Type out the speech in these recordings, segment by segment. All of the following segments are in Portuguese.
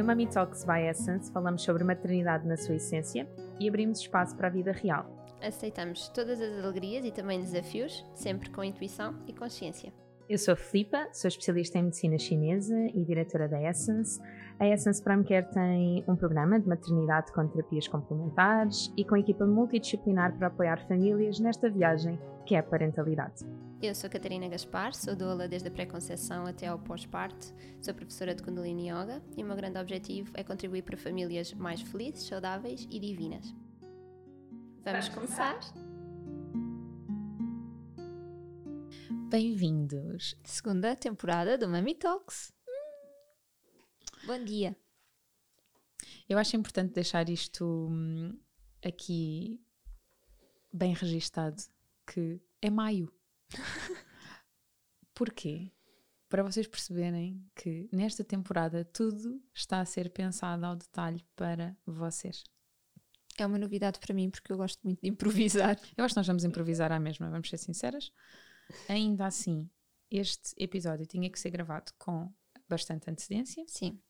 No Mami Talks by Essence falamos sobre maternidade na sua essência e abrimos espaço para a vida real. Aceitamos todas as alegrias e também desafios, sempre com intuição e consciência. Eu sou a Filipa, sou especialista em medicina chinesa e diretora da Essence. A Essence Prime Care tem um programa de maternidade com terapias complementares e com equipa multidisciplinar para apoiar famílias nesta viagem que é a parentalidade. Eu sou Catarina Gaspar, sou doula desde a pré-conceição até ao pós-parto, sou professora de Kundalini Yoga e o meu grande objetivo é contribuir para famílias mais felizes, saudáveis e divinas. Vamos começar? Bem-vindos! Segunda temporada do Mami Talks. Bom dia! Eu acho importante deixar isto hum, aqui bem registado, que é maio. Porquê? Para vocês perceberem que nesta temporada tudo está a ser pensado ao detalhe para vocês. É uma novidade para mim porque eu gosto muito de improvisar. Eu acho que nós vamos improvisar à mesma, vamos ser sinceras. Ainda assim, este episódio tinha que ser gravado com bastante antecedência. Sim.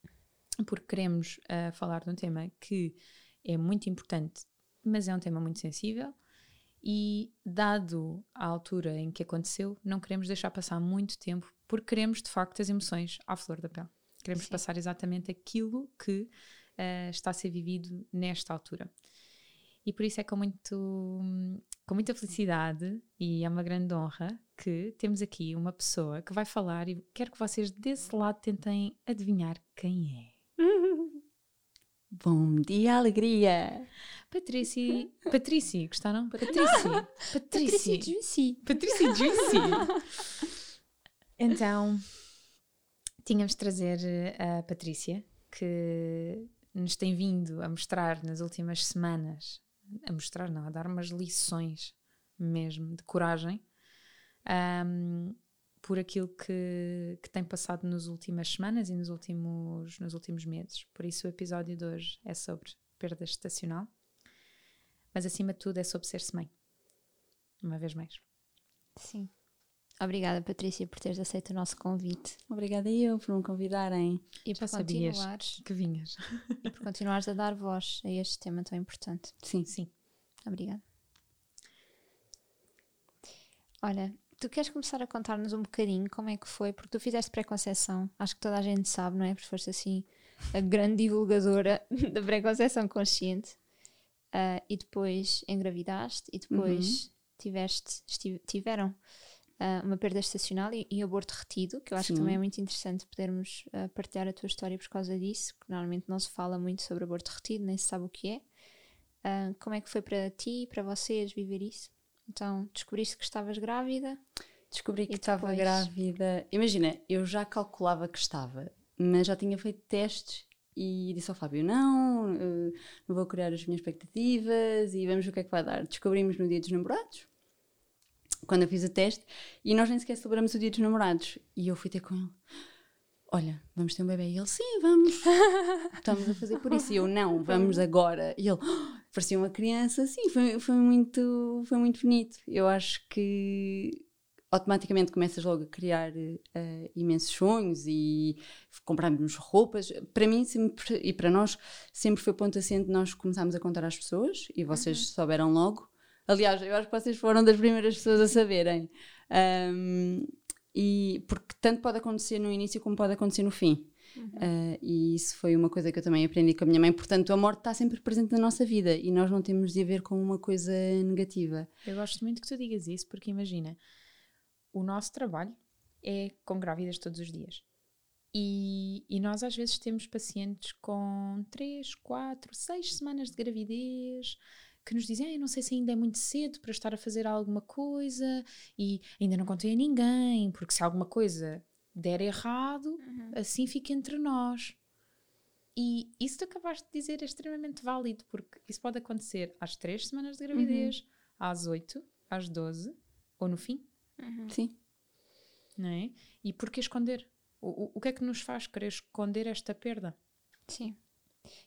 Porque queremos uh, falar de um tema que é muito importante, mas é um tema muito sensível e, dado a altura em que aconteceu, não queremos deixar passar muito tempo, porque queremos de facto as emoções à flor da pele. Queremos Sim. passar exatamente aquilo que uh, está a ser vivido nesta altura. E por isso é com, muito, com muita felicidade e é uma grande honra que temos aqui uma pessoa que vai falar e quero que vocês desse lado tentem adivinhar quem é. Bom dia, alegria! Patrícia. Patrícia, gostaram? Patrícia. Patrícia Juicy. Patrícia Juicy. Então, tínhamos de trazer a Patrícia, que nos tem vindo a mostrar nas últimas semanas, a mostrar, não, a dar umas lições mesmo de coragem. Um, por aquilo que, que tem passado nas últimas semanas e nos últimos, nos últimos meses. Por isso, o episódio de hoje é sobre perda estacional, mas acima de tudo é sobre ser-se mãe. Uma vez mais. Sim. Obrigada, Patrícia, por teres aceito o nosso convite. Obrigada eu por me convidarem. E por continuares que vinhas. E por continuares a dar voz a este tema tão importante. Sim, sim. Obrigada. Olha, tu queres começar a contar-nos um bocadinho como é que foi, porque tu fizeste pré-conceição, acho que toda a gente sabe, não é? Porque foste assim a grande divulgadora da pré-conceição consciente uh, e depois engravidaste e depois uhum. tiveste, tiveram uh, uma perda estacional e, e, aborto retido, que eu acho Sim. que também é muito interessante podermos uh, partilhar a tua história por causa disso, que normalmente não se fala muito sobre aborto retido, nem se sabe o que é. como é que foi para ti e para vocês viver isso? Então, descobriste que estavas grávida? Descobri que estava grávida. Imagina, eu já calculava que estava, mas já tinha feito testes e disse ao Fábio: Não, uh, não vou criar as minhas expectativas e vamos ver o que é que vai dar. Descobrimos no dia dos namorados, quando eu fiz o teste, e nós nem sequer celebramos o dia dos namorados. E eu fui ter com ele: Olha, vamos ter um bebê. E ele: Sim, vamos, estamos a fazer por isso. E eu: Não, vamos agora. E ele: parecia uma criança, sim, foi, foi, muito, foi muito bonito. Eu acho que automaticamente começas logo a criar uh, imensos sonhos e comprarmos roupas. Para mim sempre, e para nós sempre foi ponto assente nós começámos a contar às pessoas e vocês uhum. souberam logo. Aliás, eu acho que vocês foram das primeiras pessoas a saberem. Um, e porque tanto pode acontecer no início como pode acontecer no fim. Uhum. Uh, e isso foi uma coisa que eu também aprendi com a minha mãe. Portanto, a morte está sempre presente na nossa vida e nós não temos de a ver com uma coisa negativa. Eu gosto muito que tu digas isso, porque imagina, o nosso trabalho é com grávidas todos os dias. E, e nós às vezes temos pacientes com 3, 4, 6 semanas de gravidez que nos dizem, ah, eu não sei se ainda é muito cedo para estar a fazer alguma coisa e ainda não contei a ninguém, porque se alguma coisa der errado, uhum. assim fica entre nós. E isso que acabaste de dizer é extremamente válido, porque isso pode acontecer às três semanas de gravidez, uhum. às oito, às doze ou no fim. Uhum. Sim. Não é? E porquê esconder? O, o, o que é que nos faz querer esconder esta perda? Sim.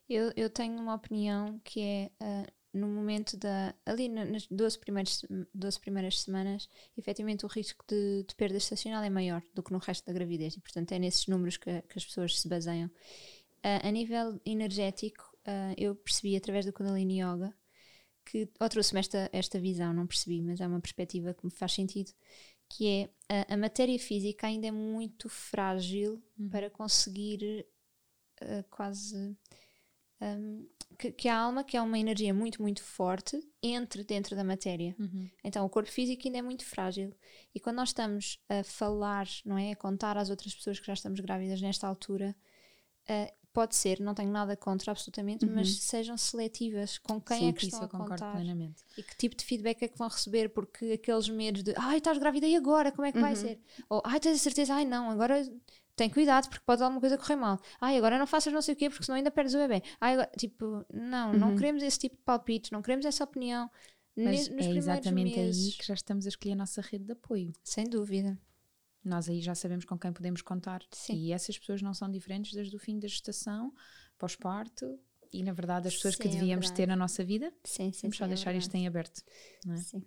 Eu, eu tenho uma opinião que é. Uh, no momento da. ali nas 12 primeiras, 12 primeiras semanas, efetivamente o risco de, de, perda estacional é maior do que no resto da gravidez e, portanto, é nesses números que, que as pessoas se baseiam. Uh, a nível energético, uh, eu percebi através do Kundalini Yoga que, ou trouxe-me esta, esta visão, não percebi, mas é uma perspectiva que me faz sentido, que é a, a matéria física ainda é muito frágil uhum. para conseguir uh, quase um, que, que, a alma, que é uma energia muito, muito forte, entre dentro da matéria. Uhum. Então o corpo físico ainda é muito frágil. E quando nós estamos a falar, não é? A contar às outras pessoas que já estamos grávidas nesta altura, uh, pode ser, não tenho nada contra absolutamente, uhum. mas sejam seletivas com quem Sim, é que estão a contar plenamente. e que tipo de feedback é que vão receber, porque aqueles medos de ai, estás grávida e agora, como é que uhum. vai ser? Ou ai, tens a certeza, ai não, agora tem cuidado porque pode alguma coisa correr mal. Ai, agora não faças não sei o quê porque senão ainda perdes o bebê. Ai, agora, tipo, não, uhum. não queremos esse tipo de palpites, não queremos essa opinião. Mas é exatamente meses. aí que já estamos a escolher a nossa rede de apoio. Sem dúvida. Nós aí já sabemos com quem podemos contar. Sim. E essas pessoas não são diferentes desde o fim da gestação, pós-parto e, na verdade, as pessoas sim, que é devíamos é ter na nossa vida. Sim, sim. Vamos só sim, é deixar é isto em aberto. É? Sim.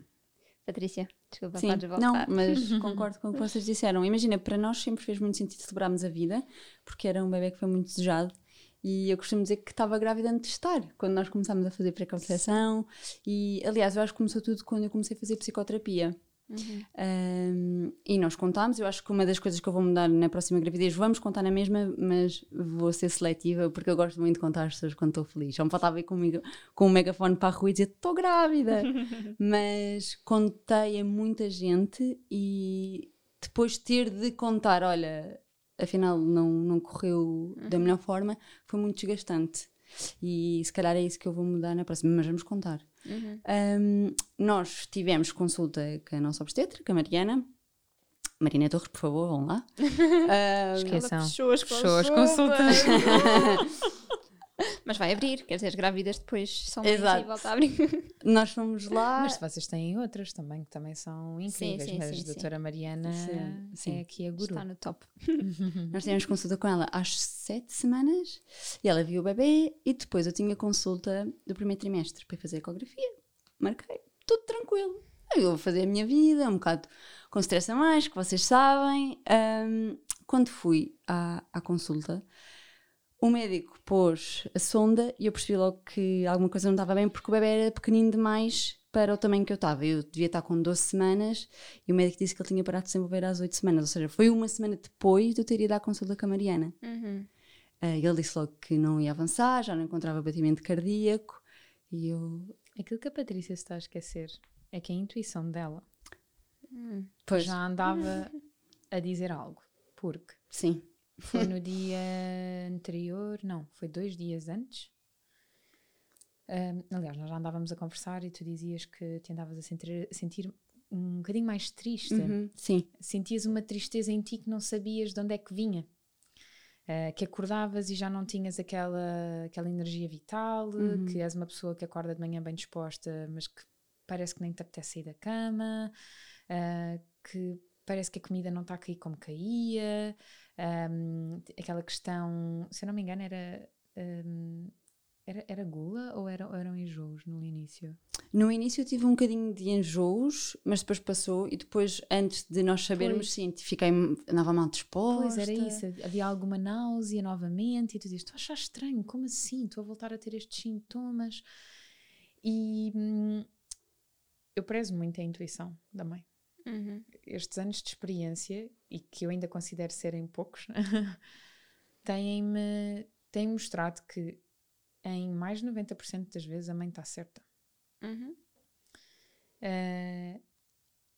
Patrícia, desculpa, Sim, podes voltar. Não, mas concordo com o que vocês disseram. Imagina, para nós sempre fez muito sentido celebrarmos a vida, porque era um bebê que foi muito desejado. E eu costumo dizer que estava grávida antes de estar, quando nós começámos a fazer pré-conceção. E, aliás, eu acho que começou tudo quando eu comecei a fazer psicoterapia. Uhum. Um, e nós contámos. Eu acho que uma das coisas que eu vou mudar na próxima gravidez, vamos contar na mesma, mas vou ser seletiva porque eu gosto muito de contar as pessoas quando estou feliz. Só me faltava ir comigo com um megafone para a rua e dizer estou grávida. mas contei a muita gente e depois ter de contar, olha, afinal não, não correu uhum. da melhor forma, foi muito desgastante. E se calhar é isso que eu vou mudar na próxima, mas vamos contar. Uhum. Um, nós tivemos consulta com a nossa obstetra, com a Mariana. Marina Torres, por favor, vão lá. Uh, Esqueçam. Fechou as consultas. Fechou as consultas. Mas vai abrir, quer dizer, as grávidas depois são Exato. e volta a abrir. Nós fomos lá. Mas vocês têm outras também que também são incríveis. Sim, sim, mas sim, a doutora Mariana sim, é aqui a guru. Está no top. Nós tivemos consulta com ela às sete semanas e ela viu o bebê e depois eu tinha consulta do primeiro trimestre para fazer ecografia. Marquei, tudo tranquilo. Eu vou fazer a minha vida, um bocado com stress a mais, que vocês sabem. Um, quando fui à, à consulta, o médico pôs a sonda e eu percebi logo que alguma coisa não estava bem porque o bebê era pequenino demais para o tamanho que eu estava. Eu devia estar com 12 semanas e o médico disse que ele tinha parado de se envolver às 8 semanas. Ou seja, foi uma semana depois de eu ter ido à consulta com a Mariana. Uhum. Uh, ele disse logo que não ia avançar, já não encontrava batimento cardíaco e eu. Aquilo que a Patrícia se está a esquecer é que a intuição dela hum. já andava a dizer algo. Porque. Sim foi no dia anterior, não, foi dois dias antes. Um, aliás, nós já andávamos a conversar e tu dizias que te andavas a sentir, a sentir um bocadinho mais triste. Uhum, sim. Sentias uma tristeza em ti que não sabias de onde é que vinha. Uh, que acordavas e já não tinhas aquela, aquela energia vital, uhum. que és uma pessoa que acorda de manhã bem disposta, mas que parece que nem te apetece sair da cama, uh, que parece que a comida não está a cair como caía, um, aquela questão, se eu não me engano, era. Um, era, era gula ou era, eram enjoos no início? No início eu tive um bocadinho de enjoos, mas depois passou e depois, antes de nós sabermos, pois. sim, fiquei, mal disposta. Pois, era isso. Havia alguma náusea novamente e tu dizes, estou a achar estranho, como assim? Estou a voltar a ter estes sintomas. E hum, eu prezo muito a intuição da mãe. Uhum. Estes anos de experiência, e que eu ainda considero serem poucos, têm-me têm mostrado que em mais de 90% das vezes a mãe está certa. Uhum. Uh,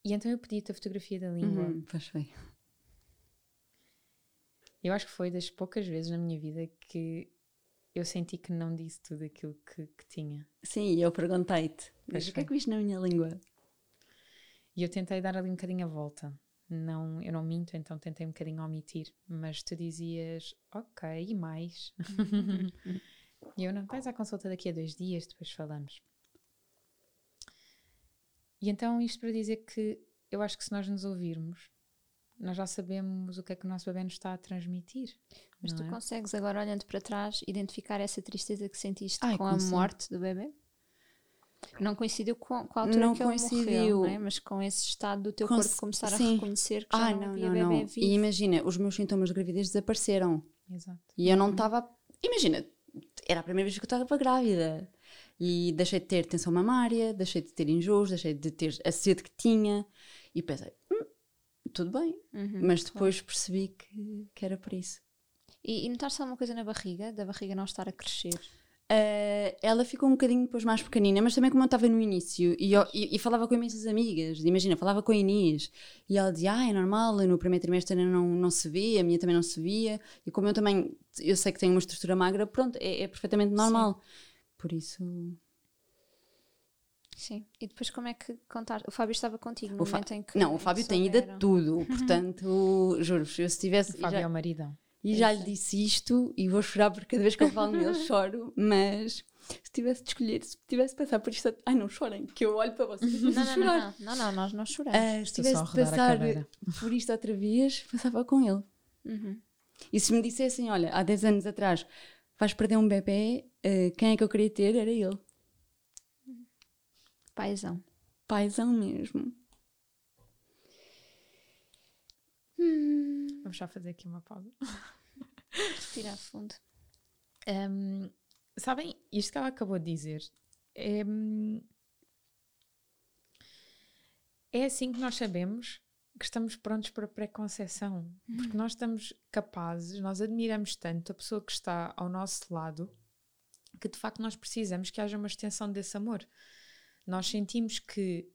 e então eu pedi-te a fotografia da língua. Uhum, pois foi. Eu acho que foi das poucas vezes na minha vida que eu senti que não disse tudo aquilo que, que tinha. Sim, eu perguntei-te: o que é que viste na minha língua? E eu tentei dar ali um bocadinho a volta. Não, eu não minto, então tentei um bocadinho omitir. Mas tu dizias, ok, e mais? e eu não, vais à consulta daqui a dois dias, depois falamos. E então isto para dizer que eu acho que se nós nos ouvirmos, nós já sabemos o que é que o nosso bebê nos está a transmitir. Mas tu é? consegues agora, olhando para trás, identificar essa tristeza que sentiste Ai, com a morte do bebê? Não coincidiu com, com a altura não que coincidiu. ele morreu, não é? mas com esse estado do teu corpo começar sim. a reconhecer que ah, já não, não não, não. vivo. E imagina, os meus sintomas de gravidez desapareceram. Exato. E eu não estava imagina, era a primeira vez que eu estava grávida. E deixei de ter tensão mamária, deixei de ter enjoos, deixei de ter a sede que tinha. E pensei, hum, tudo bem. Uhum, Mas depois percebi que, que era por isso. E, e notaste alguma coisa na barriga? Da barriga não estar a crescer? Uh, ela ficou um bocadinho depois mais pequenina, mas também como eu estava no início e, eu- e- e falava com imensas amigas, imagina, falava com a Inês e ela dizia, ah, é normal, no primeiro trimestre ainda não, não se vê, a minha também não se via, e como eu também, eu sei que tenho uma estrutura magra, pronto, é, é perfeitamente normal. Por isso, Sim. E depois como é que contar? O Fábio estava contigo no o Fá- momento em que. não, o Fábio tem ido a tudo, portanto, juro-vos, eu se tivesse, O Fábio é já, o maridão. E já lhe disse isto, e vou chorar porque cada vez que eu falo nele choro, mas se tivesse de escolher, se tivesse de passar por isto, ai não chorem, que eu olho para vocês e Não, não, chorar. não, não, não, não, nós não choramos. Ah, se Estou tivesse de passar por isto outra vez, passava com ele. Uhum. E se me dissessem, olha, há 10 anos atrás vais perder um bebê, ah, quem é que eu queria ter? Era ele. Paizão. Paizão mesmo. Vamos já fazer aqui uma pausa. Respirar fundo. Hum, sabem, isto que ela acabou de dizer é, é assim que nós sabemos que estamos prontos para a pré-conceição. Porque nós estamos capazes, nós admiramos tanto a pessoa que está ao nosso lado que de facto nós precisamos que haja uma extensão desse amor. Nós sentimos que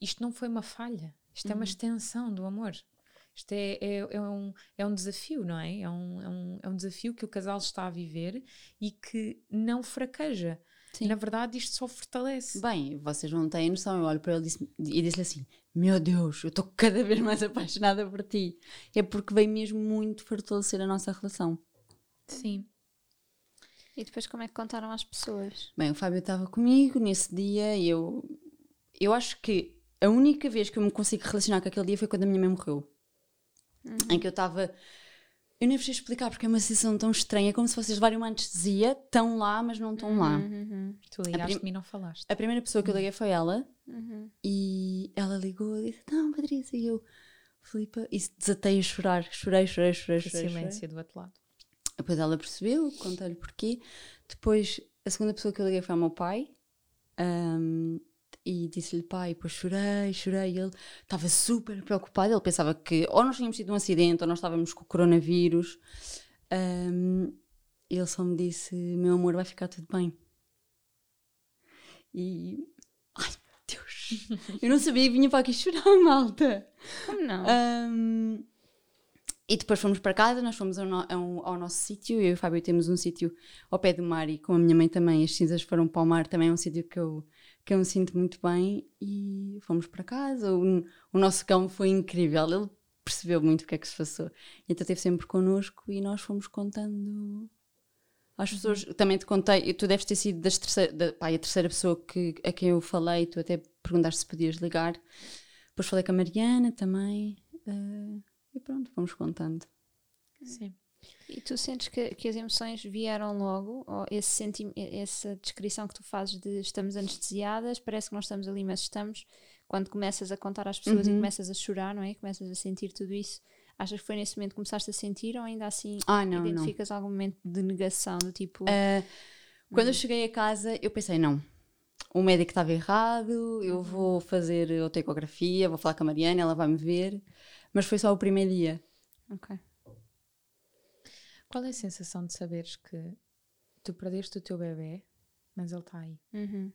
isto não foi uma falha, isto é uma extensão do amor. Isto é, é, é um, é um desafio, não é? É um, é, um, é um desafio que o casal está a viver e que não fraqueja. Sim. Na verdade, isto só fortalece. Bem, vocês não têm noção. Eu olho para ele e disse- disse-lhe assim: Meu Deus, eu estou cada vez mais apaixonada por ti. É porque veio mesmo muito fortalecer a nossa relação. Sim. E depois como é que contaram às pessoas? Bem, o Fábio estava comigo nesse dia e eu, eu acho que a única vez que eu me consigo relacionar com aquele dia foi quando a minha mãe morreu. Em que eu estava. Eu nem vos sei explicar porque é uma sensação tão estranha, é como se vocês levarem uma anestesia, estão lá, mas não estão lá. Uhum. Tu ligaste-me e não falaste. A primeira pessoa que eu liguei foi ela Uhum. e ela ligou e disse: Não, Patrícia, e eu, Filipa, e desatei a chorar. Chorei, chorei, chorei, chorei. chorei. silêncio do outro lado. Depois ela percebeu, contei-lhe porquê. Depois, a segunda pessoa que eu liguei foi ao meu pai. ahm, e disse-lhe, pai, depois chorei, chorei. Ele estava super preocupado. Ele pensava que ou nós tínhamos tido um acidente ou nós estávamos com o coronavírus. Ahm, ele só me disse, meu amor, vai ficar tudo bem. E... Ai, meu Deus! Eu não sabia que vinha para aqui chorar, malta. Como não? Ahm, e depois fomos para casa, nós fomos ao, no- ao- ao nosso sítio. Eu e o Fábio temos um sítio ao pé do mar e com a minha mãe também. As cinzas foram para o mar, também é um sítio que eu, que eu me sinto muito bem. E fomos para casa. O, o nosso cão foi incrível, ele percebeu muito o que é que se passou. Então esteve sempre connosco e nós fomos contando às pessoas. Também te contei, tu deves ter sido das terceira, da, pá, a terceira pessoa que, a quem eu falei. Tu até perguntaste se podias ligar. Depois falei com a Mariana também. eh, e pronto, fomos contando. Sim. E tu sentes que, que as emoções vieram logo? Ou esse senti essa descrição que tu fazes de estamos anestesiadas, parece que não estamos ali, mas estamos. Quando começas a contar às pessoas e Uhum. começas a chorar, não é? Começas a sentir tudo isso. Achas que foi nesse momento que começaste a sentir ou ainda assim Ah, não, não. identificas algum momento de negação do tipo. Eh, quando eu cheguei a casa, eu pensei: não, o médico estava errado, eu vou fazer outra ecografia, vou falar com a Mariana, ela vai me ver. Mas foi só o primeiro dia. Ok. Qual é a sensação de saberes que tu perdeste o teu bebê, mas ele está aí? Uhum.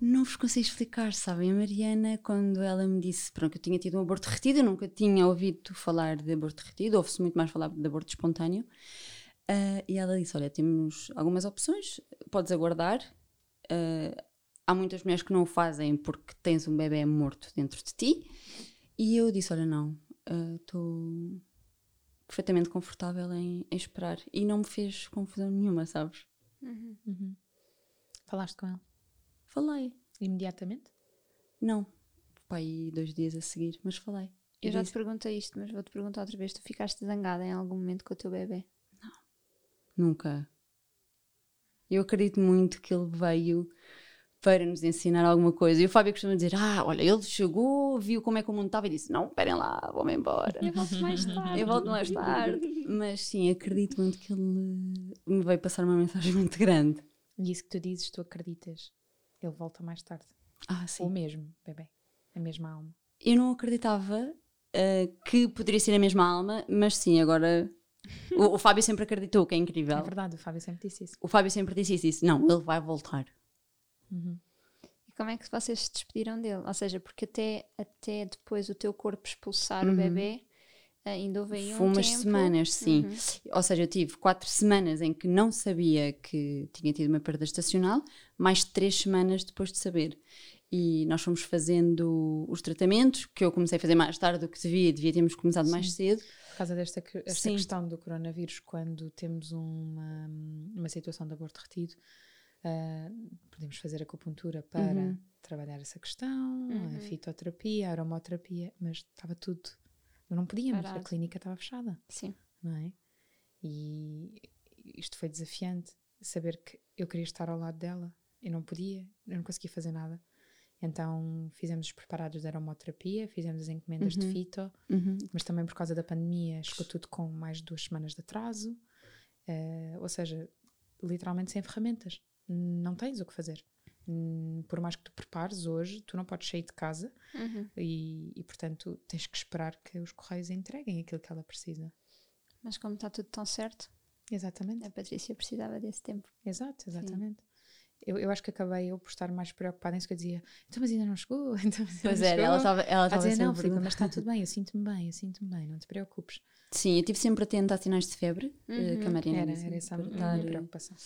Não vos consigo explicar, sabem? A Mariana, quando ela me disse pronto, que eu tinha tido um aborto retido, eu nunca tinha ouvido falar de aborto retido, ouve-se muito mais falar de aborto espontâneo. Ah, e ela disse: Olha, temos algumas opções, podes aguardar. Ah, há muitas mulheres que não o fazem porque tens um bebê morto dentro de ti. E eu disse: Olha, não, estou perfeitamente confortável em, em esperar. E não me fez confusão nenhuma, sabes? Uhum. Falaste com ele? Falei. Imediatamente? Não. Pai, dois dias a seguir, mas falei. Eu E já te disse, perguntei isto, mas vou-te perguntar outra vez. Tu ficaste zangada em algum momento com o teu bebê? Nunca. Eu acredito muito que ele veio para nos ensinar alguma coisa. E o Fábio costuma dizer: Ah, olha, ele chegou, viu como é que o mundo estava e disse: Não, esperem lá, vou-me embora. Eu volto mais tarde. Eu volto mais tarde. Mas sim, acredito muito que ele me veio passar uma mensagem muito grande. E isso que tu dizes, tu acreditas. Ele volta mais tarde. Ah, sim. O mesmo, bebê. A mesma alma. Eu não acreditava uh, que poderia ser a mesma alma, mas sim, agora. o, o, Fábio sempre acreditou, que é incrível. É verdade, o Fábio sempre disse isso. O Fábio sempre disse isso, disse, não, ele vai voltar. Uhum. E como é que vocês se despediram dele? Ou seja, porque até, até depois o teu corpo expulsar uhum. o bebê, ainda houve aí um Foi umas tempo. semanas, sim. Uhum. Ou seja, eu tive quatro semanas em que não sabia que tinha tido uma perda estacional, mais três semanas depois de saber. E nós fomos fazendo os tratamentos, que eu comecei a fazer mais tarde do que devia, devia termos começado sim. mais cedo. Por causa desta esta questão do coronavírus, quando temos uma, uma situação de aborto retido, uh, podemos fazer acupuntura para uhum. trabalhar essa questão, uhum. a fitoterapia, a aromoterapia, mas estava tudo não podíamos, Parado. a clínica estava fechada. Sim. Não é? E isto foi desafiante, saber que eu queria estar ao lado dela, eu não podia, eu não conseguia fazer nada. Então fizemos os preparados de aromoterapia, fizemos as encomendas uhum. de fito, uhum. mas também por causa da pandemia chegou tudo com mais de duas semanas de atraso. Uh, ou seja, literalmente sem ferramentas. Não tens o que fazer. Hum, por mais que tu prepares hoje, tu não podes sair de casa uhum. e, e, portanto, tens que esperar que os correios entreguem aquilo que ela precisa. Mas como está tudo tão certo, exatamente. A Patrícia precisava desse tempo. Exato, exatamente. Eu, eu acho que acabei eu por estar mais preocupada em isso que eu dizia, então mas ainda não chegou, então, mas Pois é, ela estava ela estava dizer, não, Filipe, mas está tudo bem, eu sinto-me bem, eu sinto-me bem, não te preocupes. Sim, eu estive sempre atenta a sinais de febre, eh, uhum. uh, que a Mariana Era, era essa a minha preocupação.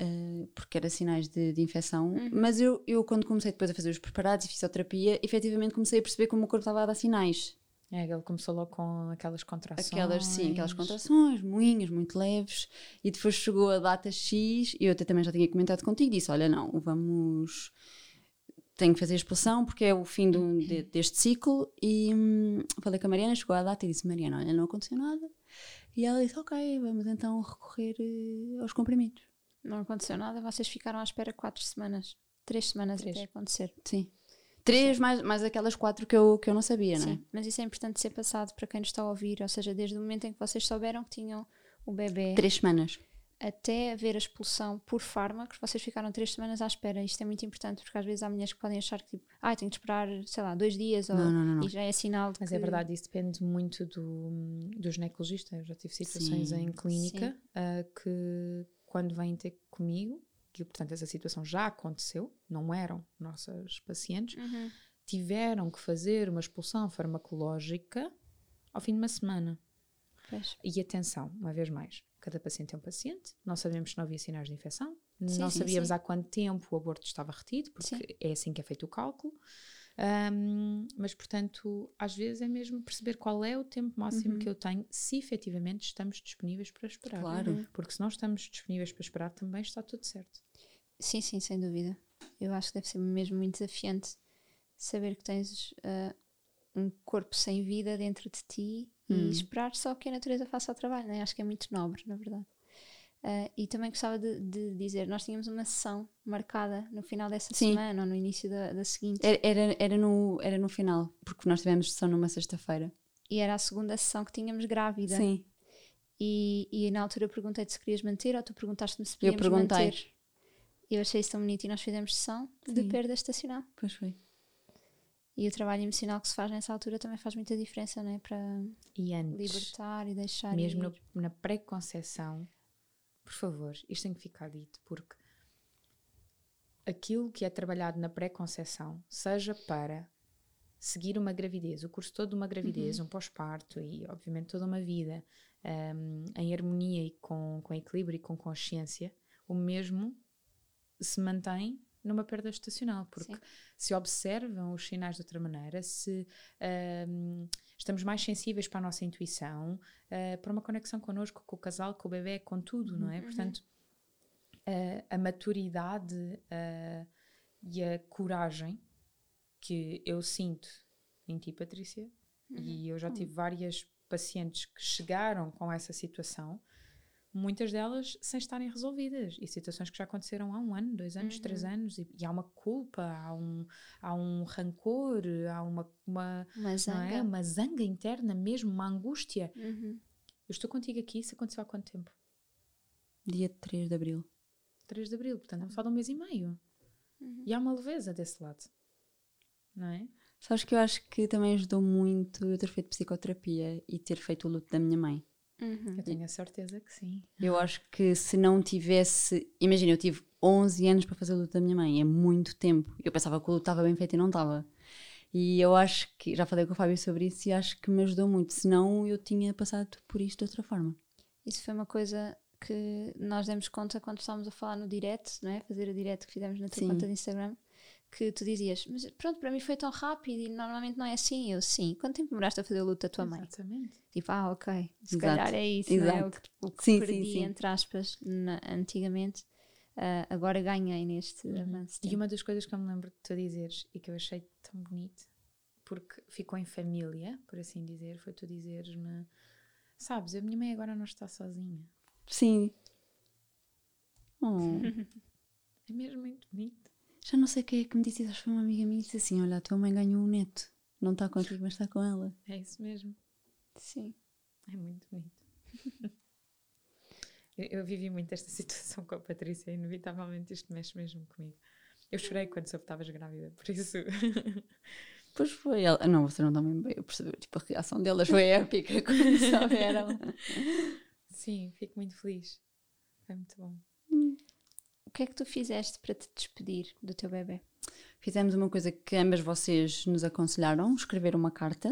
Uh, porque era sinais de, de infecção, uhum. mas eu, eu quando comecei depois a fazer os preparados e fisioterapia, efetivamente comecei a perceber como o corpo estava a dar sinais. É, ele começou logo com aquelas contrações. Aquelas, sim, aquelas contrações, moinhas, muito leves, e depois chegou a data X, e eu até também já tinha comentado contigo, disse, olha não, vamos... Tenho que fazer a expulsão porque é o fim do, de, deste ciclo e hum, falei com a Mariana, chegou a data e disse, Mariana, olha, não aconteceu nada. E ela disse, ok, vamos então recorrer uh, aos comprimidos. Não aconteceu nada, vocês ficaram à espera quatro semanas. Três semanas Três. até acontecer. Sim. Três mais, mais aquelas quatro que eu, que eu não sabia, Sim, não é? mas isso é importante ser passado para quem nos está a ouvir, ou seja, desde o momento em que vocês souberam que tinham o bebê. Três semanas. Até haver a expulsão por fármacos, vocês ficaram três semanas à espera. Isto é muito importante, porque às vezes há mulheres que podem achar que, tipo, ah, tenho de esperar, sei lá, dois dias, ou, não, não, não, e já é sinal de Mas que... é verdade, isso depende muito do, do ginecologista. Eu já tive situações sim, em clínica uh, que, quando vêm ter comigo, que portanto essa situação já aconteceu, não eram nossas pacientes, uhum. tiveram que fazer uma expulsão farmacológica ao fim de uma semana. Pois. E atenção, uma vez mais, cada paciente é um paciente, não sabemos se não havia sinais de infecção, sim, não sim, sabíamos sim. há quanto tempo o aborto estava retido, porque é assim que é feito o cálculo. Um, mas, portanto, às vezes é mesmo perceber qual é o tempo máximo uhum. que eu tenho, se efetivamente estamos disponíveis para esperar. Claro. Uhum. Porque se não estamos disponíveis para esperar, também está tudo certo. Sim, sim, sem dúvida. Eu acho que deve ser mesmo muito desafiante saber que tens uh, um corpo sem vida dentro de ti e hum. esperar só que a natureza faça o trabalho. Né? Acho que é muito nobre, na verdade. Uh, e também gostava de, de, dizer, nós tínhamos uma sessão marcada no final dessa Sim. semana ou no início da, da seguinte. Era, era, era, no, era no final, porque nós tivemos sessão numa sexta-feira. E era a segunda sessão que tínhamos grávida. Sim. E, e na altura perguntei-te se querias manter ou tu perguntaste-me se podíamos Eu perguntei. manter. Eu achei isso tão bonito e nós fizemos sessão Sim. de perda estacional. Pois foi. E o trabalho emocional que se faz nessa altura também faz muita diferença, não é? Para e antes, libertar e deixar. Mesmo no, na pré-conceição, por favor, isto tem que ficar dito, porque aquilo que é trabalhado na pré-conceição, seja para seguir uma gravidez, o curso todo de uma gravidez, uhum. um pós-parto e, obviamente, toda uma vida um, em harmonia e com, com equilíbrio e com consciência, o mesmo se mantém numa perda estacional, porque Sim. se observam os sinais de outra maneira, se um, estamos mais sensíveis para a nossa intuição, uh, para uma conexão connosco, com o casal, com o bebê, com tudo, não é? Uhum. Portanto, uh, a maturidade uh, e a coragem que eu sinto em ti, Patrícia, uhum. e eu já tive várias pacientes que chegaram com essa situação, muitas delas sem estarem resolvidas e situações que já aconteceram há um ano, dois anos, Uhum. três anos e, e há uma culpa, há um, há um rancor, há uma, uma, Uma não zanga. é? uma zanga interna mesmo, uma angústia. Uhum. Eu estou contigo aqui, isso aconteceu há quanto tempo? Dia 3 de Abril. 3 de Abril, portanto, não só de um mês e meio. Uhum. E há uma leveza desse lado, não é? Sabes que eu acho que também ajudou muito eu ter feito psicoterapia e ter feito o luto da minha mãe. Uhum. Eu tenho a certeza que sim. Eu acho que se não tivesse. Imagina, eu tive 11 anos para fazer o luto da minha mãe, é muito tempo. Eu pensava que o luto estava bem feito e não estava. E eu acho que. Já falei com o Fábio sobre isso e acho que me ajudou muito. Senão eu tinha passado por isto de outra forma. Isso foi uma coisa que nós demos conta quando estávamos a falar no direct, não é? Fazer o direct que fizemos na tua Sim. conta de Instagram, que tu dizias, mas pronto, para mim foi tão rápido e normalmente não é assim. Eu, sim. Quanto tempo demoraste a fazer o luto da tua mãe? Exatamente. Tipo, ah, ok, se Exato. calhar é isso, não é? O Exato. que, o que Sim, sim, perdi, sim. entre aspas, na- antigamente, ah, agora ganhei neste avanço. de E uma das coisas que eu me lembro de tu dizeres e que eu achei tão bonito, porque ficou em família, por assim dizer, foi tu dizeres-me: Sabes, a minha mãe agora não está sozinha. Sim. Oh, É mesmo muito bonito. Já não sei quem é que me disse. Acho que foi uma amiga minha que disse assim: Olha, a tua mãe ganhou um neto. Não está contigo, mas está com ela. É isso mesmo. Sim. É muito bonito. eu, eu vivi muito esta situação com a Patrícia e inevitavelmente isto mexe mesmo comigo. Eu chorei quando soube que estavas grávida, por isso. Pois foi ela. Não, você não está bem bem. Eu percebi. Tipo, a reação delas foi épica quando souberam. Sim, fico muito feliz. Foi muito bom. O que é que tu fizeste para te despedir do teu bebê? Fizemos uma coisa que ambas vocês nos aconselharam: escrever uma carta.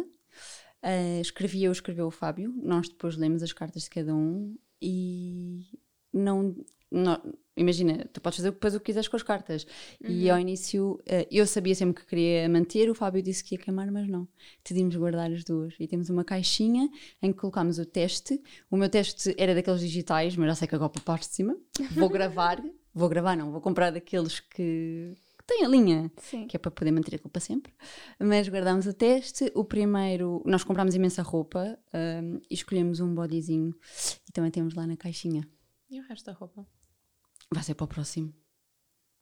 Uh, escrevi eu, escreveu o Fábio. Nós depois lemos as cartas de cada um e não. não- imagina, tu podes fazer depois o que quiseres com as cartas. E ao início uh, eu sabia sempre que queria manter, o Fábio disse que ia queimar, mas não. Decidimos guardar as duas. E temos uma caixinha em que colocámos o teste. O meu teste era daqueles digitais, mas já sei que agora para a parte de cima. Vou gravar, vou gravar, não, vou comprar daqueles que, que têm a linha Sim. que é para poder manter aquilo para sempre. Mas guardámos o teste. O primeiro, nós comprámos imensa roupa hum, e escolhemos um bodyzinho e também temos lá na caixinha. E o resto da roupa? Vai ser para o próximo,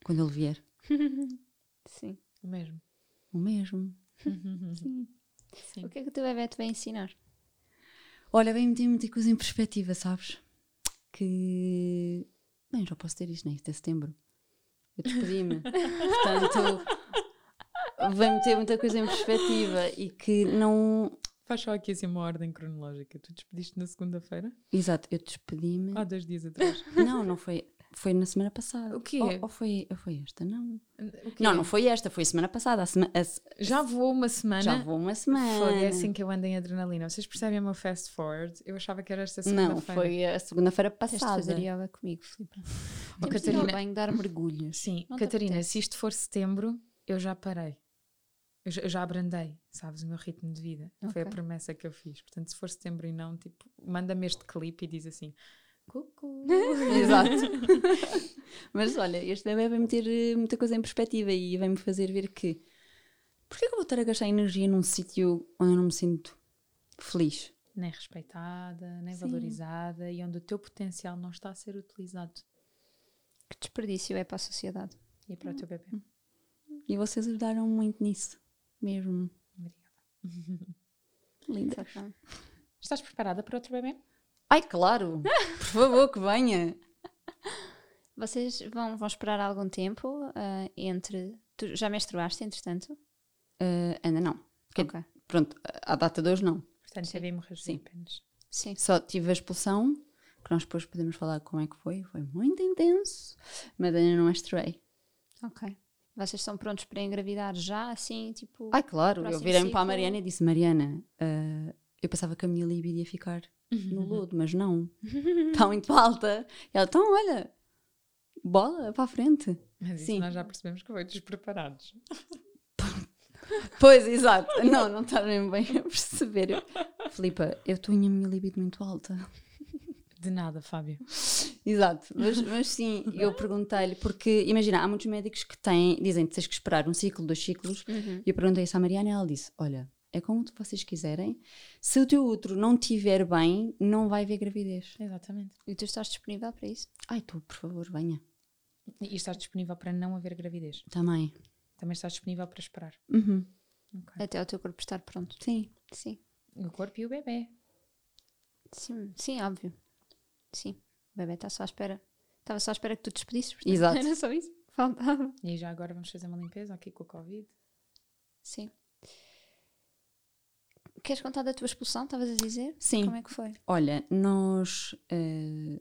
quando ele vier. Sim. O mesmo. O mesmo. Sim. O que é que o teu bebê te vai ensinar? Olha, vem meter muita coisa em perspectiva, sabes? Que. Bem, já posso ter isto, nem isto é setembro. Eu despedi-me. Portanto, vem meter muita coisa em perspectiva e que não. Faz só aqui assim uma ordem cronológica. Tu despediste na segunda-feira? Exato, eu despedi-me. Há dois dias atrás. Não, não foi. Foi na semana passada. O quê? Ou, ou foi, ou foi esta? Não. Não, não foi esta, foi a semana passada. A sema- a Já vou uma semana. já vou uma semana. É assim que eu ando em adrenalina. Vocês percebem o meu fast forward? Eu achava que era esta Não, segunda-feira. foi a segunda-feira de passada. fazer yoga comigo, Filipe. Oh, de Catarina. banho dar mergulhos. Sim, Não Catarina, se isto for setembro, eu já parei. Eu já, eu já abrandei, sabes, o meu ritmo de vida. Foi a promessa que eu fiz. Portanto, se for setembro e não, tipo, manda-me este clipe e diz assim: Cucu. Exato. Mas olha, este bebê vai meter eh, muita coisa em perspectiva e vai-me fazer ver que porquê que eu vou estar a gastar energia num sítio onde eu não me sinto feliz? nem respeitada, nem Sim. valorizada e onde o teu potencial não está a ser utilizado. Que desperdício é para a sociedade. E para o teu bebê. E vocês ajudaram muito nisso. Mesmo. Obrigada. Linda. Estás preparada para outro bebê? Ai, claro! Por favor, que venha! Vocês vão, vão esperar algum tempo ah, entre. Tu já menstruaste, entretanto? Eh, ainda não. Que- Ok. Pronto, à data de hoje não. Portanto, teve hemorragia Sim. apenas. Sim. Só tive a expulsão, que nós depois podemos falar como é que foi. Foi muito intenso, mas ainda não menstruei. Ok. Vocês estão prontos para engravidar já, assim, tipo. Ai, claro, eu virei-me para a. Mariana e disse: Mariana, eh, eu pensava que a minha libido ia ficar no lodo, mas não. Está muito alta. E ela, então, olha, bola para a frente. Mas isso Sim. nós já percebemos que foi despreparados. Pois, exato. Não, não estás mesmo bem a perceber. Filipa, eu tenho a minha libido muito alta. De nada, Fábio. Exato, mas, mas sim, eu perguntei-lhe, porque imagina, há muitos médicos que têm, dizem que tens que esperar um ciclo, dois ciclos, Uhum. e eu perguntei isso à Mariana e ela disse: Olha, É como vocês quiserem. Se o teu útero não estiver bem, não vai haver gravidez. Exatamente. E tu estás disponível para isso? Ai, tu, por favor, venha. E estás disponível para não haver gravidez. Também. Também estás disponível para esperar. Uhum. Ok. Até o teu corpo estar pronto. Sim. Sim. O corpo e o bebê. Sim, sim, óbvio. Sim. O bebê está só à espera. Estava só à espera que tu te despedisses. portanto, Exato. Era só isso. Faltava. E já agora vamos fazer uma limpeza aqui com o Covid. Sim. Queres contar da tua expulsão? Estavas a dizer? Sim. Como é que foi? Olha, nós eh,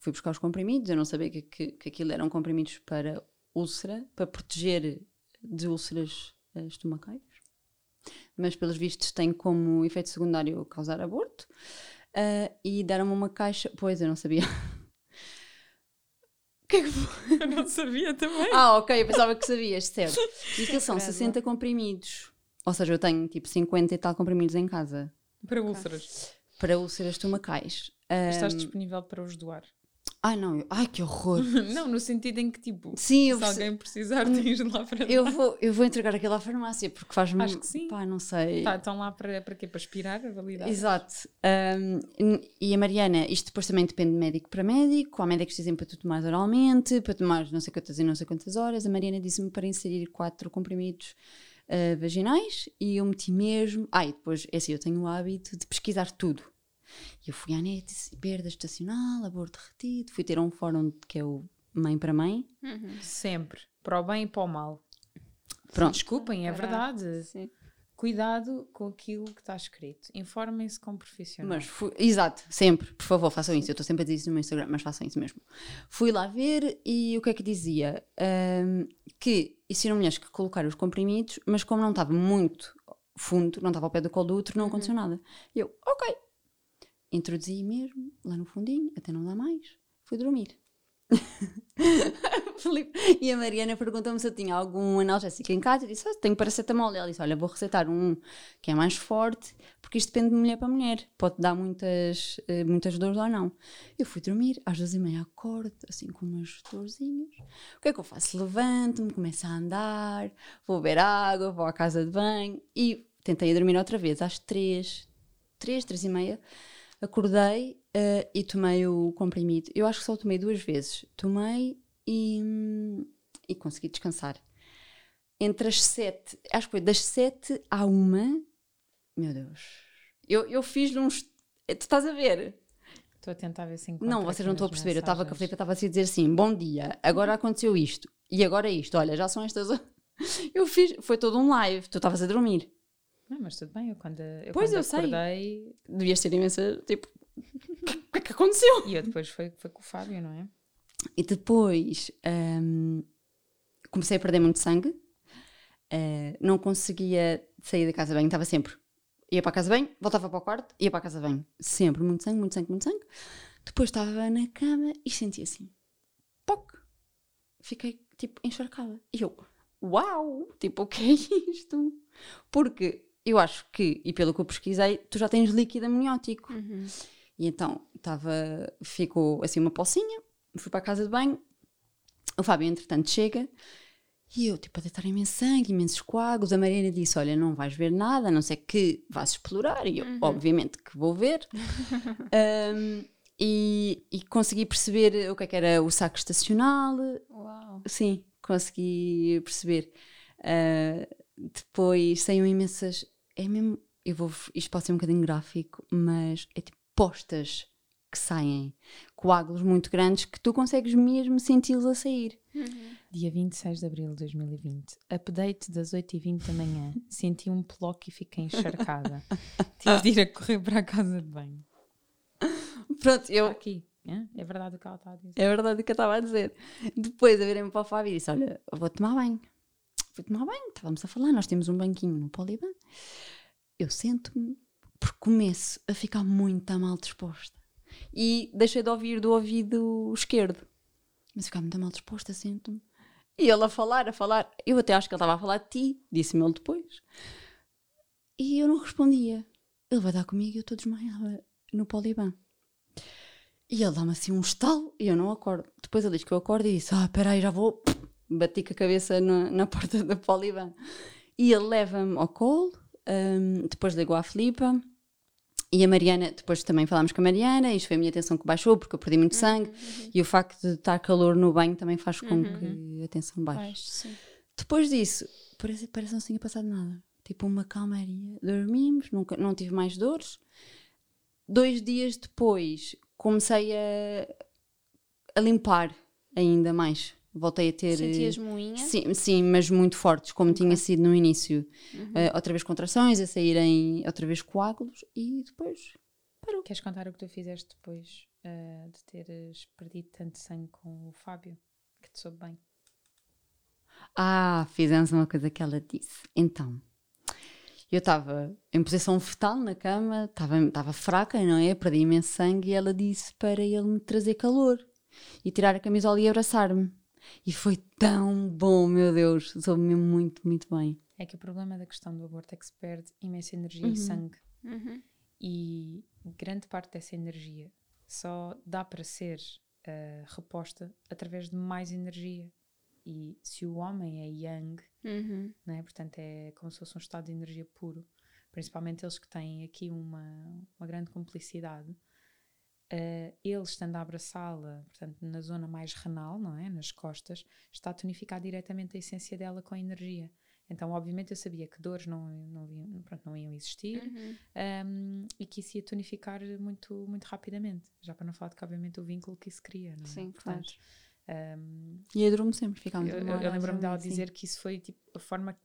fui buscar os comprimidos, eu não sabia que, que, que aquilo eram comprimidos para úlcera, para proteger de úlceras eh, estomacais, mas pelos vistos tem como efeito secundário causar aborto. Eh, e deram-me uma caixa, pois eu não sabia. O que é que foi? Eu não sabia também. Ah, ok, eu pensava que sabias, certo. E aquilo são Credo. 60 comprimidos. Ou seja, eu tenho tipo 50 e tal comprimidos em casa Para úlceras. para úlceras estomacais. Estás Ahm, disponível para os doar. Ai não, eu- ai que horror. Não, no sentido em que, tipo, Sim, se alguém precisar, tens lá para eu, dar. vou, eu vou entregar aquilo à farmácia porque faz-me. Acho que sim. Pá, não sei. Tá, estão lá para, para quê? Para aspirar a validade? Exato. N- e a Mariana, isto depois também depende de médico para médico. Há médicos que dizem para tu tomar oralmente, para tomar não sei quantas e não sei quantas horas. A Mariana disse-me para inserir quatro comprimidos ah, vaginais e eu meti mesmo. Ah, e depois, é assim, eu tenho o hábito de pesquisar tudo. E eu fui à net, disse, perda estacional, aborto retido. Fui ter um fórum que é o Mãe para Mãe. Sempre. Para o bem e para o mal. Pronto. Desculpem, é verdade. Sim. Cuidado com aquilo que está escrito. Informem-se com um profissional. Mas exato, sempre, por favor, façam isso. Eu estou sempre a dizer isso no meu Instagram, mas façam isso mesmo. Fui lá ver e o que é que dizia? Ahm, que existiram mulheres que colocaram os comprimidos, mas como não estava muito fundo, não estava ao pé do colo do outro, não aconteceu nada. E eu, ok. Introduzi mesmo, lá no fundinho, até não dá mais. Fui dormir. E a Mariana perguntou-me se eu tinha algum analgésico em casa. Eu disse: "Ah, Tenho paracetamol. E ela disse: Olha, vou receitar um que é mais forte, porque isto depende de mulher para mulher. Pode dar muitas, eh, muitas dores ou não. Eu fui dormir, às duas e meia acordo, assim com umas dorzinhas. O que é que eu faço? Levanto-me, começo a andar, vou beber água, vou à casa de banho e tentei dormir outra vez às três, três, três e meia. Acordei eh, e tomei o comprimido. Eu acho que só tomei duas vezes. Tomei e, e consegui descansar. Entre as sete, acho que foi das sete à uma, meu Deus, eu, eu fiz uns. Tu estás a ver? Estou a tentar ver se encontro Não, vocês não estão a perceber. Eu estava com a mensagens. Filipe, estava a dizer assim: bom dia, agora aconteceu isto, e agora isto, olha, já são estas. Eu fiz, foi todo um live, tu estavas a dormir. Não, mas tudo bem. Eu quando, eu Pois, quando eu sei. acordei... Devias ter imensa. Tipo, o que é que aconteceu? E eu depois foi, foi com o Fábio, não é? E depois hum, comecei a perder muito sangue, eh, não conseguia sair da casa banho, estava sempre. Ia para a casa banho, voltava para o quarto, ia para a casa banho. Sempre, muito sangue, muito sangue, muito sangue. Depois estava na cama e senti assim, poc! Fiquei tipo encharcada. E eu, uau! Tipo, o que é isto? Porque eu acho que, e pelo que eu pesquisei, tu já tens líquido amniótico. E então estava, ficou assim uma pocinha, fui para a casa de banho, o Fábio entretanto chega e eu tipo a deitar imenso sangue, imensos coágulos, a Mariana disse, olha não vais ver nada, a não ser que vás explorar e eu obviamente que vou ver Um, e, e consegui perceber o que é que era o saco estacional, Uau. Sim, consegui perceber. Ah, depois saíam imensas. É mesmo. Eu vou, isto pode ser um bocadinho gráfico, mas é tipo postas que saem, coágulos muito grandes que tu consegues mesmo senti-los a sair. Dia 26 de abril de 2020. Update das 8h20 da manhã. Senti um bloco e fiquei encharcada. Tive de ir a correr para a casa de banho. Pronto, Está eu. aqui. É? verdade o que ela está a dizer. É verdade o que eu estava a dizer. Depois, a verem-me para o Fábio e disse: Olha, vou tomar banho. Fui tomar banho, estávamos a falar, nós temos um banquinho no Poliban. Eu sento-me, porque começo a ficar muito mal disposta. E deixei de ouvir do ouvido esquerdo. Mas ficava muito mal disposta, sento-me. E ele a falar, a falar. Eu até acho que ele estava a falar de ti, disse-me ele depois. E eu não respondia. Ele vai dar comigo e eu estou desmaiada no Poliban. E ele dá-me assim um estalo e eu não acordo. Depois ele diz que eu acordo e disse: Ah, peraí, já vou. Bati com a cabeça na, na porta da Poliban. E ele leva-me ao colo hum, depois ligou à Filipa. E a Mariana, depois também falámos com a Mariana, isto foi a minha atenção que baixou, porque eu perdi muito sangue, e o facto de estar calor no banho também faz com que a tensão baixe. Sim. Depois disso, parece, parece que não se tinha passado nada. Tipo uma calmaria. Dormimos, nunca, não tive mais dores. Dois dias depois, comecei a, a limpar ainda mais. Voltei a ter. Sentias eh, moinha? Sim, sim, mas muito fortes, como tinha sido no início. Eh, outra vez contrações, a saírem outra vez coágulos e depois parou. Queres contar o que tu fizeste depois eh, de teres perdido tanto sangue com o Fábio? Que te soube bem. Ah, fizemos uma coisa que ela disse. Então, eu estava em posição fetal na cama, estava fraca, não é? Perdi imenso sangue e ela disse para ele me trazer calor e tirar a camisola e abraçar-me. E foi tão bom, meu Deus, soube-me muito, muito bem. É que o problema da questão do aborto é que se perde imensa energia e sangue. Uhum. E grande parte dessa energia só dá para ser eh, reposta através de mais energia. E se o homem é yang, Uhum. né? portanto é como se fosse um estado de energia puro, principalmente eles que têm aqui uma, uma grande cumplicidade, eh, ele estando a abraçá-la, portanto na zona mais renal, não é? nas costas, está a tonificar diretamente a essência dela com a energia. Então, obviamente, eu sabia que dores não, não, iam, pronto, não iam existir Uhum. um, e que isso ia tonificar muito, muito rapidamente. Já para não falar de que, obviamente, o vínculo que isso cria. Não é? Sim, Portanto, um, E adorou-me sempre, ficámos eu, eu- eu lembro-me dela sim. dizer que isso foi tipo, a forma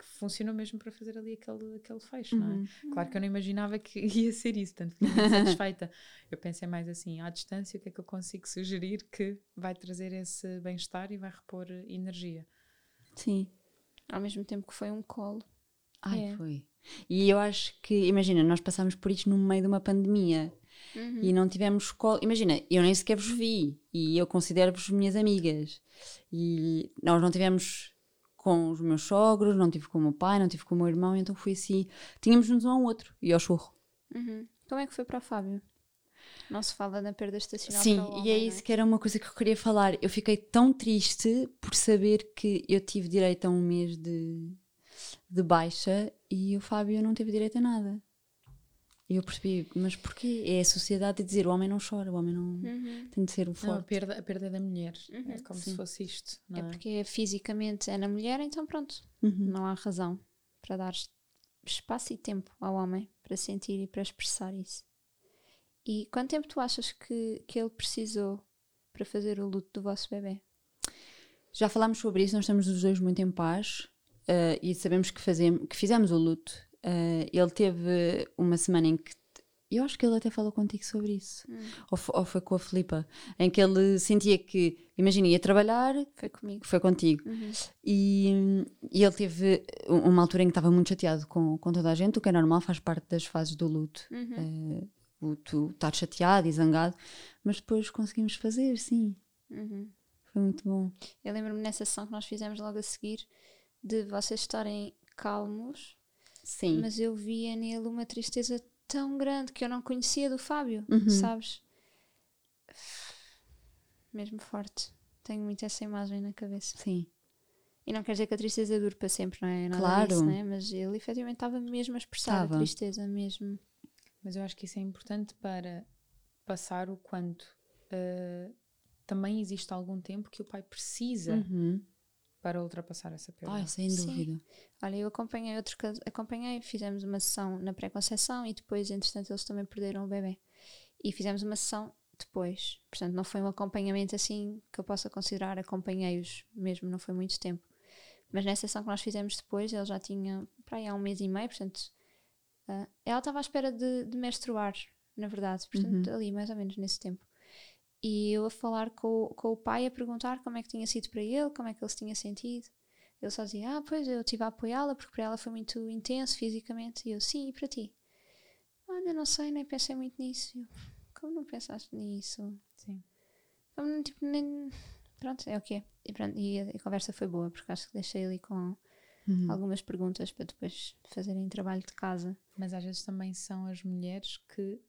que funcionou mesmo para fazer ali aquele, aquele fecho, não Uhum. é? Claro que eu não imaginava que ia ser isso, portanto fiquei muito satisfeita. Eu pensei mais assim, à distância, o que é que eu consigo sugerir que vai trazer esse bem-estar e vai repor energia. Sim. Ao mesmo tempo que foi um colo. Ai, É. foi. E eu acho que, imagina, nós passámos por isto no meio de uma pandemia Uhum. e não tivemos colo. Imagina, eu nem sequer vos vi e eu considero-vos minhas amigas. E nós não tivemos com os meus sogros, não tive com o meu pai, não tive com o meu irmão, então foi assim. Tínhamos-nos um ao outro e ao churro. Uhum. Como é que foi para o Fábio? Não se fala na perda estacional Sim, para o e homem, é isso que era uma coisa que eu queria falar. Eu fiquei tão triste por saber que eu tive direito a um mês de, de baixa e o Fábio não teve direito a nada. E eu percebi, mas porquê? É a sociedade dizer o homem não chora, o homem não Uhum. tem de ser o Não, a forte. perda, a perda da mulher. É Uhum. como Sim. se fosse isto. Não É é? porque fisicamente é na mulher, então pronto. Uhum. Não há razão para dar es- espaço e tempo ao homem para sentir e para expressar isso. E quanto tempo tu achas que, que ele precisou para fazer o luto do vosso bebê? Já falámos sobre isso, nós estamos os dois muito em paz eh, e sabemos que, fazemos, que fizemos o luto. Eh, ele teve uma semana em que. Eu acho que ele até falou contigo sobre isso. Ou, fo- ou foi com a Filipa, em que ele sentia que, imagina, ia trabalhar, Foi comigo. foi contigo. Uhum. E, e ele teve uma altura em que estava muito chateado com, com toda a gente, o que é normal, faz parte das fases do luto. Uhum. Eh, o tu estar chateado e zangado, mas depois conseguimos fazer, sim. Uhum. Foi muito bom. Eu lembro-me nessa sessão que nós fizemos logo a seguir de vocês estarem calmos, Sim. mas eu via nele uma tristeza tão grande que eu não conhecia do Fábio, Uhum. sabes? Mesmo forte. Tenho muito essa imagem na cabeça. Sim. E não quer dizer que a tristeza dure para sempre, não é? Nada Claro. disso, né? Mas ele efetivamente estava mesmo a expressar Tava. a tristeza mesmo. Mas eu acho que isso é importante para passar o quanto eh, também existe algum tempo que o pai precisa Uhum. Para ultrapassar essa perda. Ai, sem Sim. dúvida. Olha, eu acompanhei outros casos, acompanhei, fizemos uma sessão na pré-conceição e depois, entretanto, eles também perderam o bebê. E fizemos uma sessão depois. Portanto, não foi um acompanhamento assim que eu possa considerar acompanhei-os mesmo, não foi muito tempo. Mas nessa sessão que nós fizemos depois, ele já tinha para aí há um mês e meio, portanto, ah, ela estava à espera de, de menstruar, na verdade, portanto, ali mais ou menos nesse tempo. E eu a falar com, o- com o pai, a perguntar como é que tinha sido para ele, como é que ele se tinha sentido. Ele só dizia, ah, pois eu estive a apoiá-la porque para ela foi muito intenso fisicamente. E eu, sim, e para ti? Olha, não sei, nem pensei muito nisso. Eu, como não pensaste nisso? Sim. Como, não, tipo, nem... Pronto, é o que é. E, pronto, e a, a conversa foi boa, porque acho que deixei ali com Uhum. algumas perguntas para depois fazerem trabalho de casa. Mas às vezes também são as mulheres que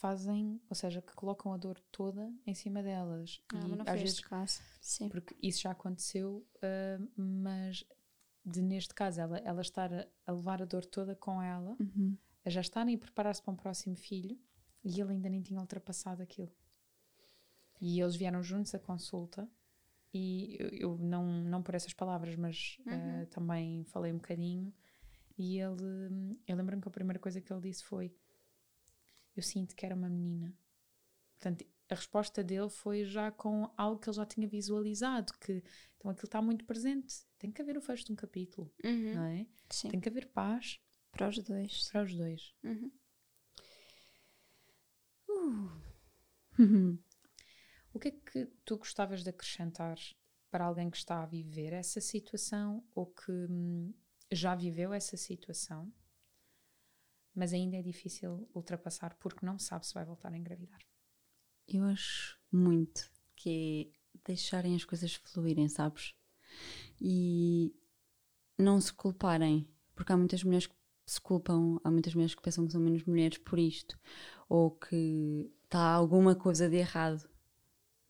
fazem, ou seja, que colocam a dor toda em cima delas. Ah, e mas não às foi vezes, este caso. Sim. porque isso já aconteceu, ah, mas de neste caso, ela, ela estar a, a levar a dor toda com ela, Uhum. a já estarem a preparar-se para um próximo filho e ele ainda nem tinha ultrapassado aquilo. E eles vieram juntos à consulta e eu, eu não, não por essas palavras, mas eh, também falei um bocadinho e ele, eu lembro-me que a primeira coisa que ele disse foi eu sinto que era uma menina. Portanto, a resposta dele foi já com algo que ele já tinha visualizado, que então aquilo está muito presente. Tem que haver o fecho de um capítulo, Uhum. não é? Sim, Tem que haver paz para os dois. para os dois. Uhum. O que é que tu gostavas de acrescentar para alguém que está a viver essa situação ou que hum, já viveu essa situação, mas ainda é difícil ultrapassar porque não sabe se vai voltar a engravidar? Eu acho muito que é deixarem as coisas fluírem, sabes? E não se culparem, porque há muitas mulheres que se culpam, há muitas mulheres que pensam que são menos mulheres por isto, ou que está alguma coisa de errado.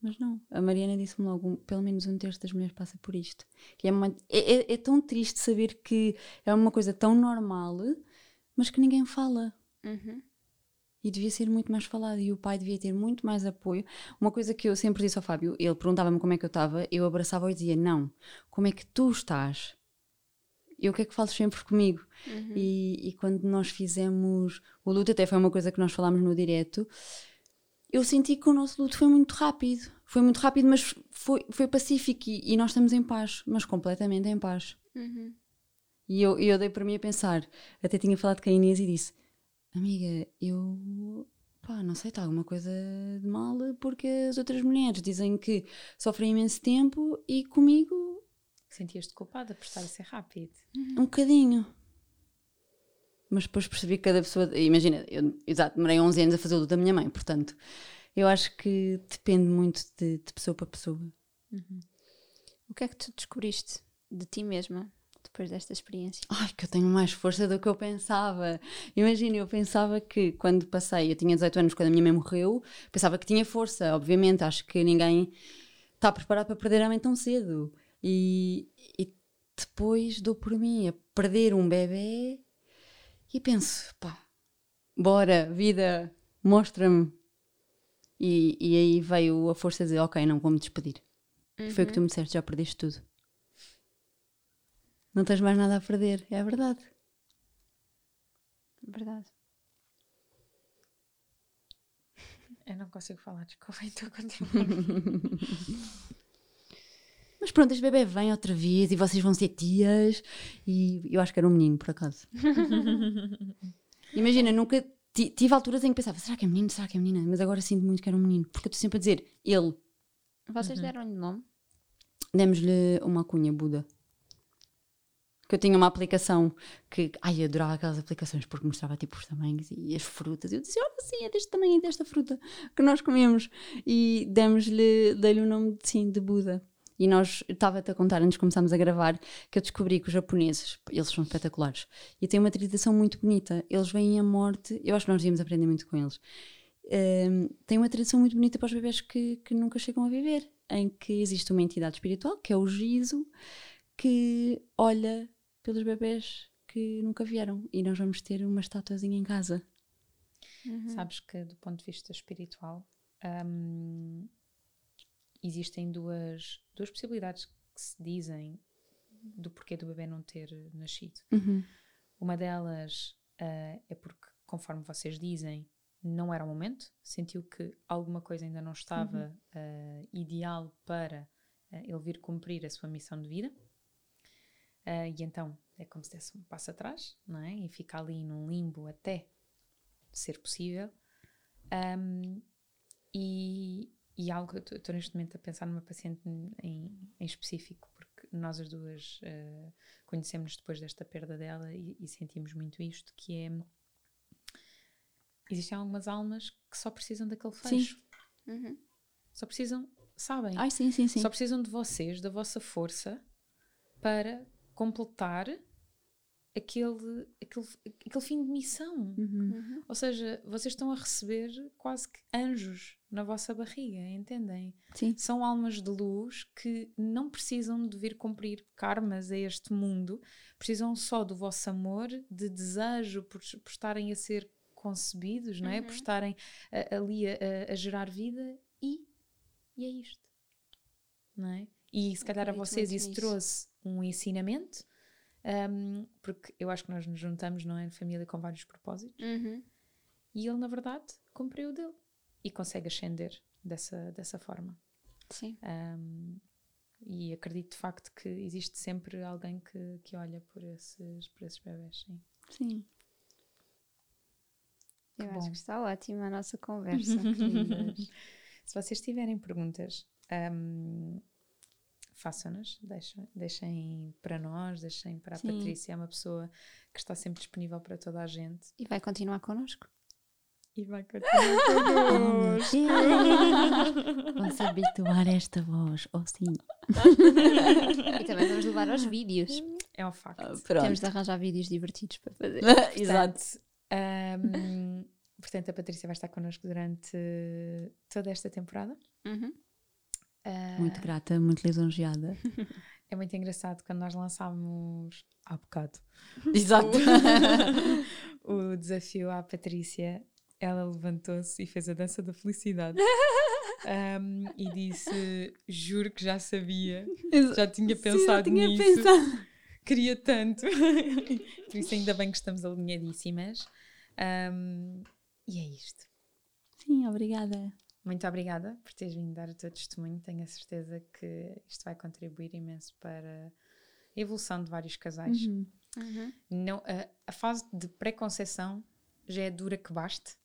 Mas não, a Mariana disse-me logo, pelo menos um terço das mulheres passa por isto. E é, uma- é- é- é tão triste saber que é uma coisa tão normal, mas que ninguém fala. Uhum. E devia ser muito mais falado e o pai devia ter muito mais apoio. Uma coisa que eu sempre disse ao Fábio, ele perguntava-me como é que eu estava, eu abraçava-o e dizia: Não, como é que tu estás? Eu quero que fales sempre comigo. E, e quando nós fizemos o luto, até foi uma coisa que nós falámos no direto, eu senti que o nosso luto foi muito rápido. Foi muito rápido, mas foi, foi pacífico e, e nós estamos em paz, mas completamente em paz. Uhum. E eu, eu dei para mim a pensar, até tinha falado com a Inês e disse: Amiga, eu pá, não sei, está alguma coisa de mal porque as outras mulheres dizem que sofrem imenso tempo e comigo Sentias-te culpada por estar a ser rápido? um bocadinho. Mas depois percebi que cada pessoa. Imagina, eu exato, demorei 11 anos a fazer o da minha mãe, portanto, eu acho que depende muito de, de pessoa para pessoa. O que é que tu descobriste de ti mesma depois desta experiência? Ai, que eu tenho mais força do que eu pensava. Imagina, eu pensava que quando passei, eu tinha 18 anos quando a minha mãe morreu, pensava que tinha força, obviamente. Acho que ninguém está preparado para perder a mãe tão cedo. E, e depois dou por mim a perder um bebê e penso, pá, bora, vida, mostra-me. E, e aí veio a força de dizer, ok, não vou me despedir. Foi o que tu me disseste, já perdeste tudo. Não tens mais nada a perder, é a verdade. Verdade. Eu não consigo falar, desculpa, então continuar. Mas pronto, este bebê vem outra vez e vocês vão ser tias. E eu acho que era um menino, por acaso. Imagina, nunca ti- tive alturas em que pensava: será que é menino? Será que é menina? Mas agora sinto muito que era um menino, porque eu estou sempre a dizer ele. Vocês deram-lhe nome? Demos-lhe uma cunha, Buda. Que eu tinha uma aplicação que. Ai, adorava aquelas aplicações porque mostrava tipo os tamanhos e as frutas. Eu dizia: olha, sim, é deste tamanho desta fruta que nós comemos. E demos-lhe, dei-lhe o nome, sim, de Buda. E nós, estava-te a contar antes de começarmos a gravar, que eu descobri que os japoneses, eles são espetaculares. E têm uma tradição muito bonita. Eles veem a morte, eu acho que nós devíamos aprender muito com eles. Hum, têm uma tradição muito bonita para os bebés que, que nunca chegam a viver, em que existe uma entidade espiritual, que é o Gizo, que olha pelos bebés que nunca vieram. E nós vamos ter uma estatuazinha em casa. Sabes que, do ponto de vista espiritual, hum, existem duas, duas possibilidades que se dizem do porquê do bebê não ter nascido. Uma delas ah, é porque, conforme vocês dizem, não era o momento, sentiu que alguma coisa ainda não estava ah, ideal para ah, ele vir cumprir a sua missão de vida. Ah, e então é como se desse um passo atrás, não é? E fica ali num limbo até ser possível. Um, e, e algo, eu estou neste momento a pensar numa paciente em, em específico, porque nós as duas uh, conhecemos depois desta perda dela e, e sentimos muito isto, que é existem algumas almas que só precisam daquele fecho. Uhum. Só precisam, sabem? Ai, sim, sim, sim. Só precisam de vocês, da vossa força, para completar aquele, aquele, aquele fim de missão. Uhum. Ou seja, vocês estão a receber quase que anjos na vossa barriga, entendem? Sim. São almas de luz que não precisam de vir cumprir karmas a este mundo, precisam só do vosso amor, de desejo por, por estarem a ser concebidos, não é? Por estarem a- ali a, a- a gerar vida e, e é isto, não é? E se calhar a vocês isso nisso. trouxe um ensinamento, um, porque eu acho que nós nos juntamos, não é? Família com vários propósitos. Uhum. E ele, na verdade, cumpriu o dele e consegue ascender dessa, dessa forma. Sim. Um, e acredito de facto que existe sempre alguém que, que olha por esses, por esses bebés. Sim. Sim. Eu Que acho bom. que está ótima a nossa conversa. Se vocês tiverem perguntas, um, façam-nas, deixem, deixem para nós, deixem para a Sim. Patrícia, é uma pessoa que está sempre disponível para toda a gente E vai continuar connosco? e vai continuar connosco. Vão se habituar a esta voz, ou sim. E também vamos levar aos vídeos. É um facto. Temos de arranjar vídeos divertidos para fazer. Exato. Um, portanto, a Patrícia vai estar connosco durante toda esta temporada. Uhum. Uh, Muito grata, muito lisonjeada. É muito engraçado quando nós lançámos há bocado Exato. o desafio à Patrícia, ela levantou-se e fez a dança da felicidade. Um, e disse: Juro que já sabia, já tinha pensado tinha nisso, pensado. queria tanto. Por isso, ainda bem que estamos alinhadíssimas. Um, e é isto. Sim, obrigada. Muito obrigada por teres vindo dar o teu testemunho. Tenho a certeza que isto vai contribuir imenso para a evolução de vários casais. Uhum. Uhum. Não, a, a fase de pré-conceição já é dura que baste.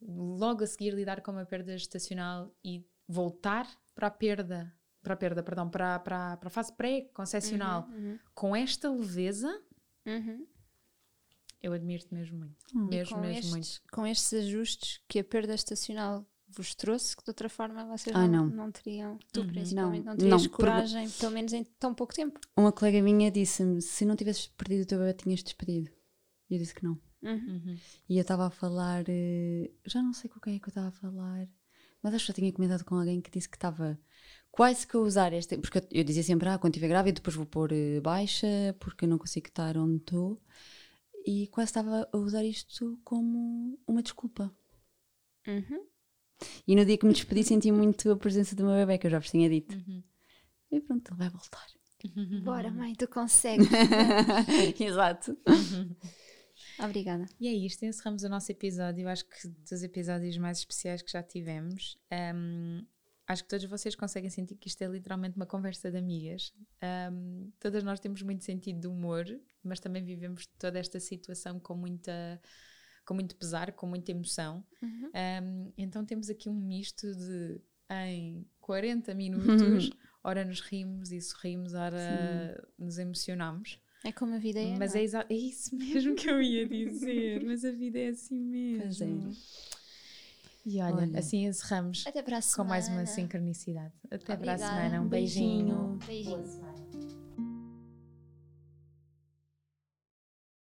Logo a seguir lidar com uma perda gestacional e voltar para a perda, para a perda, perdão, para, para, para a fase pré-concepcional Uhum. com esta leveza, Uhum. Eu admiro-te mesmo muito. Hum. Mesmo, com, mesmo estes, muito. com estes ajustes que a perda estacional vos trouxe, que de outra forma vocês Ah, não, não. não teriam, tu Uhum. principalmente, Não, não, terias não, coragem, pelo menos em tão pouco tempo. Uma colega minha disse-me: se não tivesses perdido o teu bebê, tinhas despedido. E eu disse que não. Uhum. Uhum. E eu estava a falar, eh, já não sei com quem é que eu estava a falar, mas acho que já tinha comentado com alguém que disse que estava quase que a usar este. Porque eu, eu dizia sempre, ah, quando estiver grávida, depois vou pôr eh, baixa, porque eu não consigo estar onde estou. E quase estava a usar isto como uma desculpa. Uhum. E no dia que me despedi, senti muito a presença do meu bebê, que eu já vos tinha dito. Uhum. E pronto, ele vai voltar. Bora, mãe, tu consegues. Exato. Obrigada. E é isto, encerramos o nosso episódio. Eu acho que dos episódios mais especiais que já tivemos, hum, acho que todos vocês conseguem sentir que isto é literalmente uma conversa de amigas. Hum, todas nós temos muito sentido de humor, mas também vivemos toda esta situação com muita com muito pesar, com muita emoção. Uhum. Hum, então temos aqui um misto de em 40 minutos, ora nos rimos e sorrimos, ora nos emocionamos. É como a vida é. Mas é, exa- é isso mesmo que eu ia dizer. Mas a vida é assim Pois é. E olha, Olha. assim encerramos com mais uma sincronicidade. Até para a Obrigada. semana. Um beijinho. Beijinho.